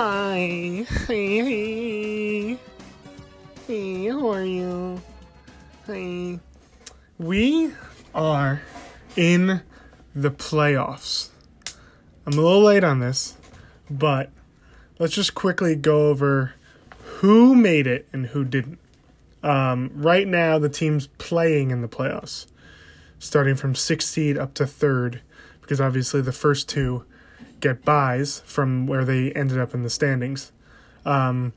Hi. Hey, hey. Hey, how are you? Hey. We are in the playoffs. I'm a little late on this, but let's just quickly go over who made it and who didn't. Um, right now, the teams playing in the playoffs, starting from sixth seed up to third, because obviously the first two get buys from where they ended up in the standings. Um,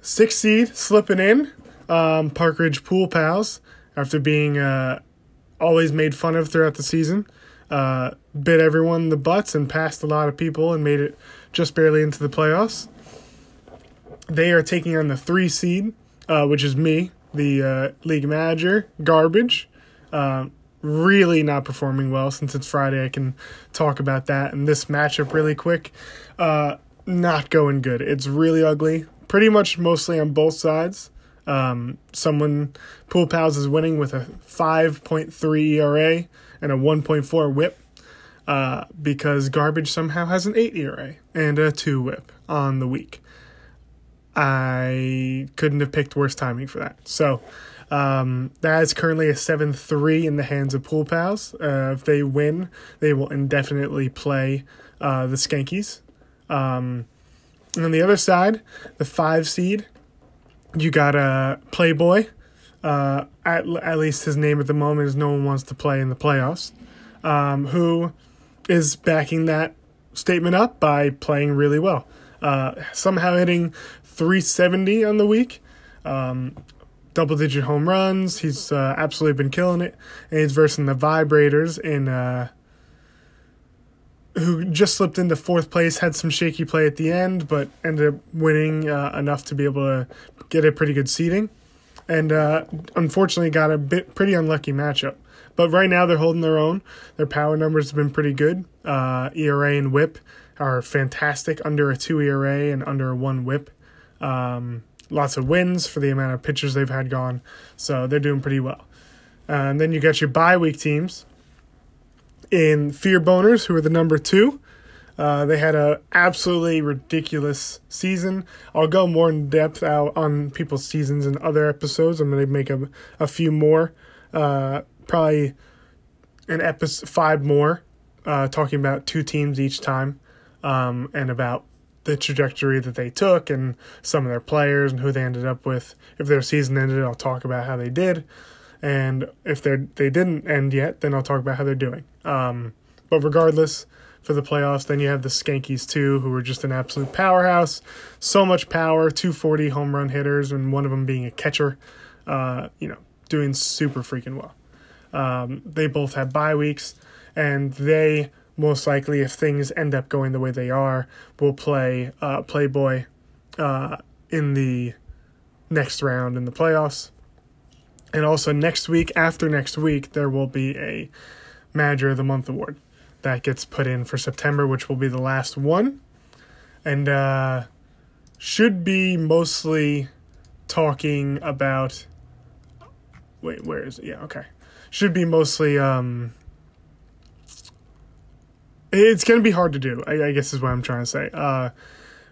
sixth seed slipping in, um, Pool Pals, after being uh, always made fun of throughout the season. Uh, bit everyone in the butts and passed a lot of people and made it just barely into the playoffs. They are taking on the three seed, uh, which is me, the uh, league manager, garbage. Uh, really not performing well since it's Friday. I can talk about that and this matchup really quick. Uh, not going good. It's really ugly. Pretty much mostly on both sides. Um, someone, Pool Pals is winning with a 5.3 ERA and a 1.4 whip uh, because Garbage somehow has an 8 ERA and a 2 whip on the week. I couldn't have picked worse timing for that. So um, that is currently a 7 3 in the hands of Pool Pals. Uh, if they win, they will indefinitely play uh, the Skankies. Um, and on the other side, the 5 seed, you got a Playboy. Uh, at, at least his name at the moment is no one wants to play in the playoffs. Um, who is backing that statement up by playing really well. Uh, somehow hitting 370 on the week. Um, double digit home runs. He's uh, absolutely been killing it. And he's versing the Vibrators in uh, who just slipped into fourth place, had some shaky play at the end, but ended up winning uh, enough to be able to get a pretty good seeding. And uh, unfortunately, got a bit pretty unlucky matchup. But right now, they're holding their own. Their power numbers have been pretty good. Uh, ERA and WHIP are fantastic, under a two ERA and under a one WHIP. Um, lots of wins for the amount of pitchers they've had gone, so they're doing pretty well. And then you got your bye week teams in Fear Boners, who are the number two. Uh, they had a absolutely ridiculous season. I'll go more in depth out on people's seasons in other episodes. I'm going to make a, a few more, uh, probably an episode five more, uh, talking about two teams each time, um, and about the trajectory that they took and some of their players and who they ended up with. If their season ended, I'll talk about how they did, and if they they didn't end yet, then I'll talk about how they're doing. Um, but regardless, for the playoffs, then you have the Skankies too, who are just an absolute powerhouse. So much power, 240 home run hitters, and one of them being a catcher. Uh, you know, doing super freaking well. Um, they both had bye weeks, and they most likely, if things end up going the way they are, we'll play uh, Playboy uh, in the next round in the playoffs. And also next week, after next week, there will be a Manager of the Month award that gets put in for September, which will be the last one, and uh, should be mostly talking about. Wait, where is it? Yeah, okay. Should be mostly um, it's going to be hard to do, I, I, guess is what I'm trying to say. Uh,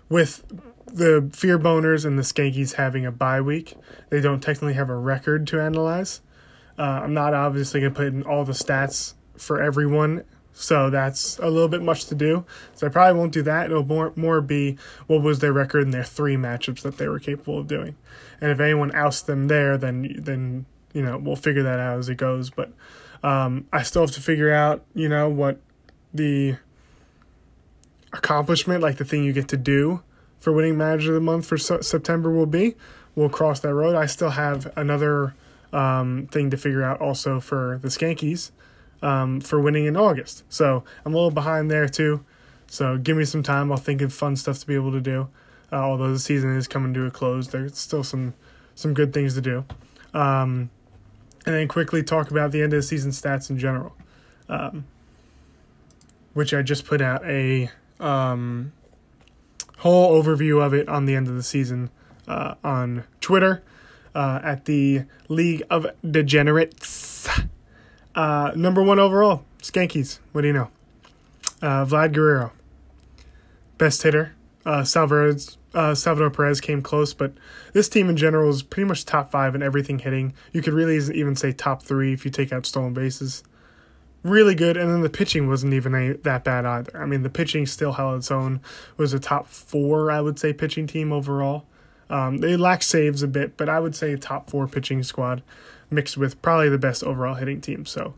with the Fear Boners and the Skankies having a bye week, they don't technically have a record to analyze. Uh, I'm not obviously going to put in all the stats for everyone, so that's a little bit much to do. So I probably won't do that. It'll more, more be what was their record in their three matchups that they were capable of doing. And if anyone ousts them there, then then you know we'll figure that out as it goes. But um, I still have to figure out you know what the accomplishment, like the thing you get to do for winning manager of the month for September will be. We'll cross that road. I still have another um, thing to figure out also for the Skankies um, for winning in August. So I'm a little behind there too. So give me some time. I'll think of fun stuff to be able to do. Uh, although the season is coming to a close, there's still some some good things to do. Um, and then quickly talk about the end of the season stats in general. Um, which I just put out a um, whole overview of it on the end of the season uh, on Twitter uh, at the League of Degenerates. Uh, number one overall, Skankies. What do you know? Uh, Vlad Guerrero, best hitter Uh, Salvador, uh, Salvador Perez came close, but this team in general is pretty much top five in everything hitting. You could really even say top three if you take out stolen bases. Really good, and then the pitching wasn't even a, that bad either. I mean, the pitching still held its own. Was a top four, I would say, pitching team overall. Um, they lack saves a bit, but I would say top four pitching squad, mixed with probably the best overall hitting team. So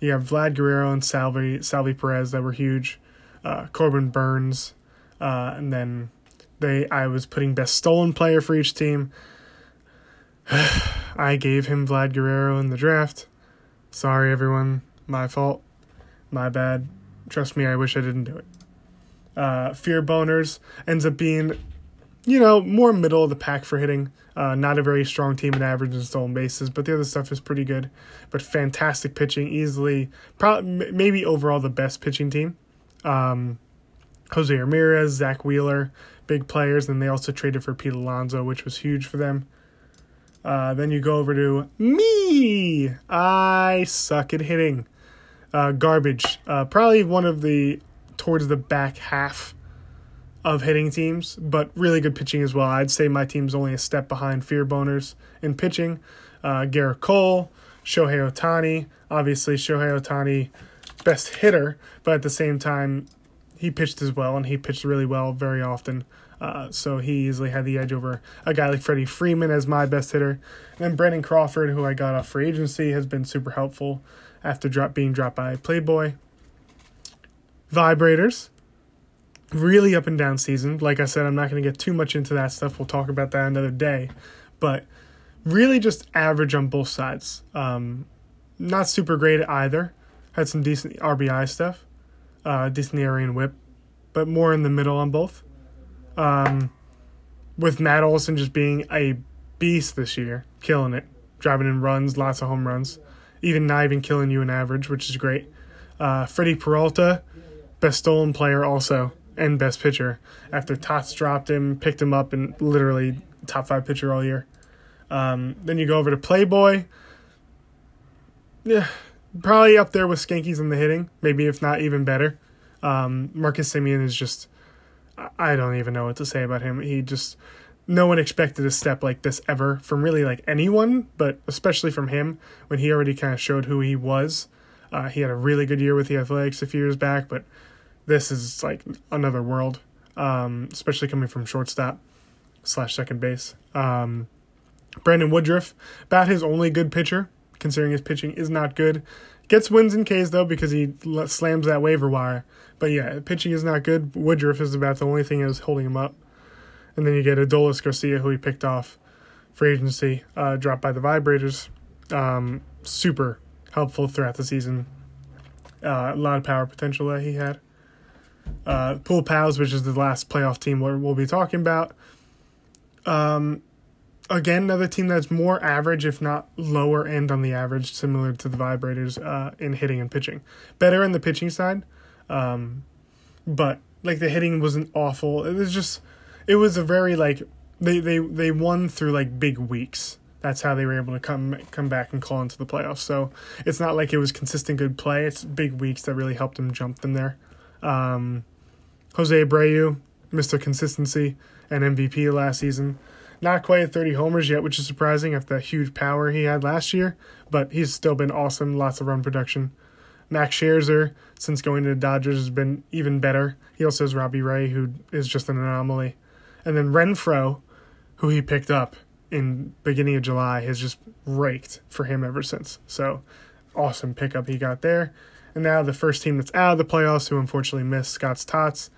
you have Vlad Guerrero and Salvi Salvi Perez that were huge, uh, Corbin Burnes, uh, and then they I was putting best stolen player for each team. I gave him Vlad Guerrero in the draft. Sorry, everyone. My fault. My bad. Trust me, I wish I didn't do it. Uh, Fear Boners ends up being you know, more middle of the pack for hitting. Uh, not a very strong team in average and stolen bases, but the other stuff is pretty good. But fantastic pitching, easily, probably maybe overall the best pitching team. Um, Jose Ramirez, Zack Wheeler, big players, and they also traded for Pete Alonso, which was huge for them. Uh, then you go over to me. I suck at hitting. Uh, garbage. Uh, probably one of the towards the back half of hitting teams, but really good pitching as well. I'd say my team's only a step behind Fear Boners in pitching. Uh, Gerrit Cole, Shohei Ohtani. Obviously, Shohei Ohtani, best hitter, but at the same time, he pitched as well, and he pitched really well very often. Uh, so he easily had the edge over a guy like Freddie Freeman as my best hitter. And then Brandon Crawford, who I got off free agency, has been super helpful after drop being dropped by Playboy. Vibrators really up and down season. Like I said, I'm not going to get too much into that stuff. We'll talk about that another day. But really just average on both sides. Um, not super great either. Had some decent RBI stuff, uh, decent and whip, but more in the middle on both. Um, with Matt Olson just being a beast this year, killing it, driving in runs, lots of home runs, even not even killing you in average, which is great. Uh, Freddie Peralta, best stolen player also and best pitcher after Tots dropped him, picked him up, and literally top five pitcher all year. Um, then you go over to Playboy. Yeah, probably up there with Skankies in the hitting, maybe if not even better. Um, Marcus Semien is just, I don't even know what to say about him. He just, no one expected a step like this ever from really like anyone, but especially from him when he already kind of showed who he was. Uh, he had a really good year with the Athletics a few years back, but this is like another world, um, especially coming from shortstop slash second base. Um, Brandon Woodruff, about his only good pitcher, considering his pitching is not good. Gets wins in K's though because he slams that waiver wire. But yeah, pitching is not good. Woodruff is about the only thing that is holding him up. And then you get Adolis Garcia, who he picked off for agency, uh, dropped by the Vibrators. Um, super helpful throughout the season. Uh, a lot of power potential that he had uh, Pool Pals, which is the last playoff team we'll be talking about. Um, again, another team that's more average, if not lower end on the average, similar to the Vibrators uh, in hitting and pitching. Better in the pitching side, um, but like the hitting wasn't awful. It was just, it was a very like they they they won through like big weeks. That's how they were able to come come back and call into the playoffs. So it's not like it was consistent good play. It's big weeks that really helped them jump them there. Um, Jose Abreu, Mr. Consistency and MVP last season. Not quite at 30 homers yet, which is surprising after the huge power he had last year, but he's still been awesome. Lots of run production. Max Scherzer, since going to the Dodgers, has been even better. He also has Robbie Ray, who is just an anomaly. And then Renfroe, who he picked up in beginning of July, has just raked for him ever since. So awesome pickup he got there. And now the first team that's out of the playoffs, who unfortunately missed, Scott's Tots.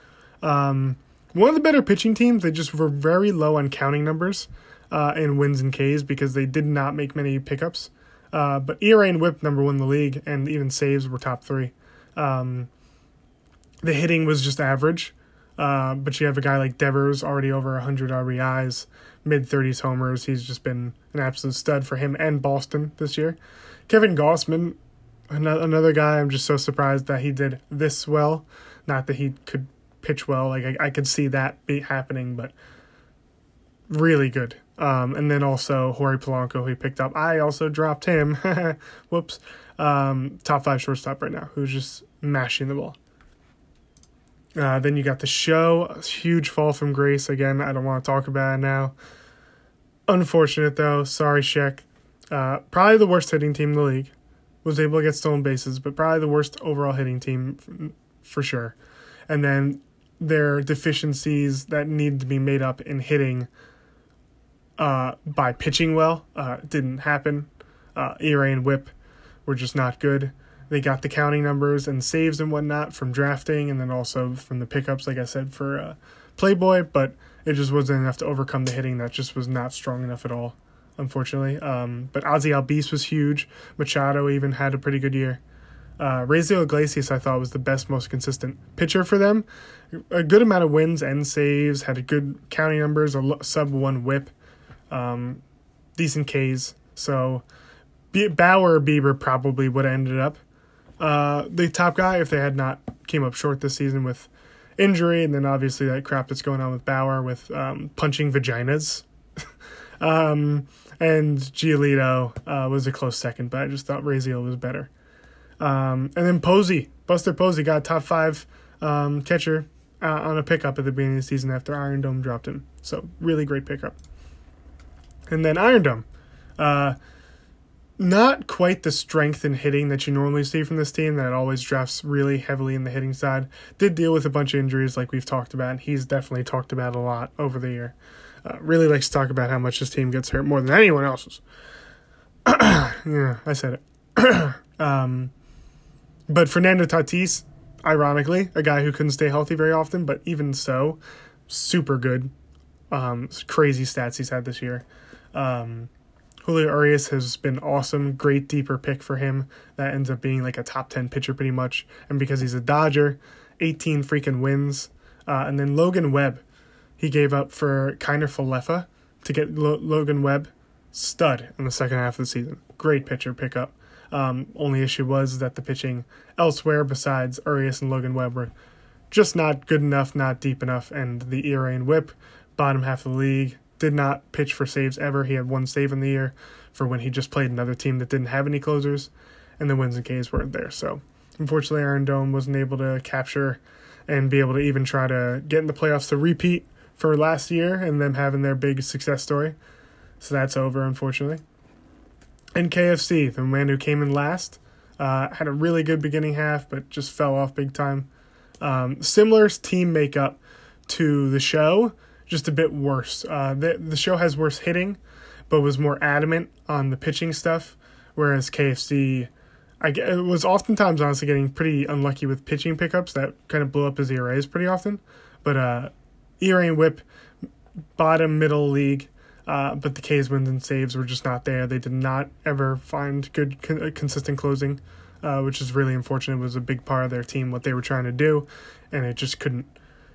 Um, one of the better pitching teams. They just were very low on counting numbers uh, in wins and Ks because they did not make many pickups. Uh, but ERA and WHIP number one in the league, and even saves were top three. Um, the hitting was just average, uh, but you have a guy like Devers already over 100 RBIs, mid 30s homers. He's just been an absolute stud for him and Boston this year. Kevin Gausman another guy I'm just so surprised that he did this well. Not that he could pitch well, like I, I could see that be happening, but really good. Um, and then also Jorge Polanco, who he picked up. I also dropped him. Whoops. Um, top five shortstop right now, who's just mashing the ball. Uh, then you got the show, huge fall from grace. Again, I don't want to talk about it now. Unfortunate though. Sorry, Sheck. Uh, probably the worst hitting team in the league. Was able to get stolen bases, but probably the worst overall hitting team for sure. And then their deficiencies that needed to be made up in hitting uh, by pitching well uh, didn't happen. Uh, ERA and WHIP were just not good. They got the counting numbers and saves and whatnot from drafting, and then also from the pickups, like I said for uh, Playboy, but it just wasn't enough to overcome the hitting. That just was not strong enough at all, unfortunately. Um, but Ozzy Albies was huge. Machado even had a pretty good year. Uh, Raisel Iglesias, I thought, was the best, most consistent pitcher for them. A good amount of wins and saves, had a good counting numbers, a sub one whip, um, decent Ks. So Bauer or Bieber probably would have ended up uh, the top guy if they had not came up short this season with injury, and then obviously that crap that's going on with Bauer with um, punching vaginas. um, and Giolito uh, was a close second, but I just thought Raisel was better. Um, and then Posey, Buster Posey got top five um, catcher uh, on a pickup at the beginning of the season after Iron Dome dropped him. So really great pickup. And then Iron Dome, uh, not quite the strength in hitting that you normally see from this team that always drafts really heavily in the hitting side. Did deal with a bunch of injuries like we've talked about. And he's definitely talked about a lot over the year. Uh, really likes to talk about how much his team gets hurt more than anyone else's. yeah, I said it. um, but Fernando Tatis, ironically, a guy who couldn't stay healthy very often, but even so, super good. Um, crazy stats he's had this year. Um, Julio Urias has been awesome, great deeper pick for him. That ends up being like a top 10 pitcher pretty much. And because he's a Dodger, 18 freaking wins. Uh, and then Logan Webb, he gave up for Kiner Falefa to get Lo- Logan Webb, stud in the second half of the season. Great pitcher pickup. Um, only issue was that the pitching elsewhere besides Urias and Logan Webb were just not good enough, not deep enough, and the ERA and WHIP, bottom half of the league, did not pitch for saves ever. He had one save in the year for when he just played another team that didn't have any closers, and the wins and Ks weren't there. So unfortunately, Iron Dome wasn't able to capture and be able to even try to get in the playoffs to repeat for last year and them having their big success story. So that's over, unfortunately. And KFC, the man who came in last, uh, had a really good beginning half, but just fell off big time. Um, similar team makeup to the show, just a bit worse. Uh, the the show has worse hitting, but was more adamant on the pitching stuff, whereas KFC, I it was oftentimes honestly getting pretty unlucky with pitching pickups that kind of blew up his ERAs pretty often. But uh, ERA and WHIP, bottom middle league. Uh, but the K's wins and saves were just not there. They did not ever find good, con- consistent closing, uh, which is really unfortunate. It was a big part of their team, what they were trying to do, and it just couldn't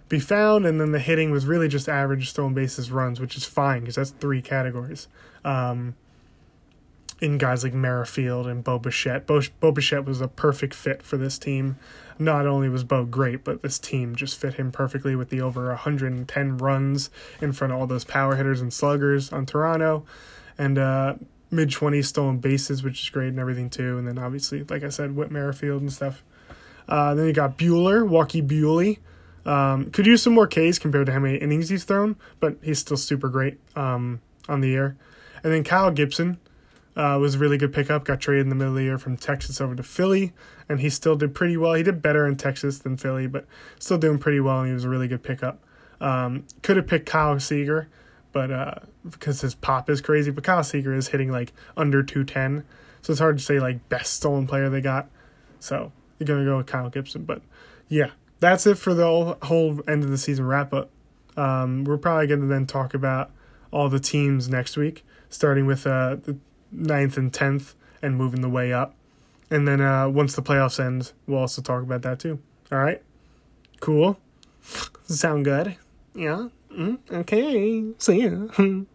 be found. And then the hitting was really just average stolen bases runs, which is fine because that's three categories. Um, in guys like Merrifield and Bo Bichette. Bo, Bo Bichette was a perfect fit for this team. Not only was Bo great, but this team just fit him perfectly with the over 110 runs in front of all those power hitters and sluggers on Toronto. And uh, mid 20s stolen bases, which is great and everything too. And then obviously, like I said, Whit Merrifield and stuff. Uh, then you got Buehler, Walker Buehler. Um, could use some more Ks compared to how many innings he's thrown, but he's still super great um, on the air. And then Kyle Gibson, uh, was a really good pickup. Got traded in the middle of the year from Texas over to Philly, and he still did pretty well. He did better in Texas than Philly, but still doing pretty well, and he was a really good pickup. Um, could have picked Kyle Seager, but uh, because his pop is crazy, but Kyle Seager is hitting like under 210, so it's hard to say like best stolen player they got. So you're gonna go with Kyle Gibson, but yeah, that's it for the whole, end of the season wrap up. Um, we're probably gonna then talk about all the teams next week, starting with uh, the ninth and tenth and moving the way up. And then uh, once the playoffs end, we'll also talk about that too. All right, cool. Sound good? Yeah. Mm, okay. See ya.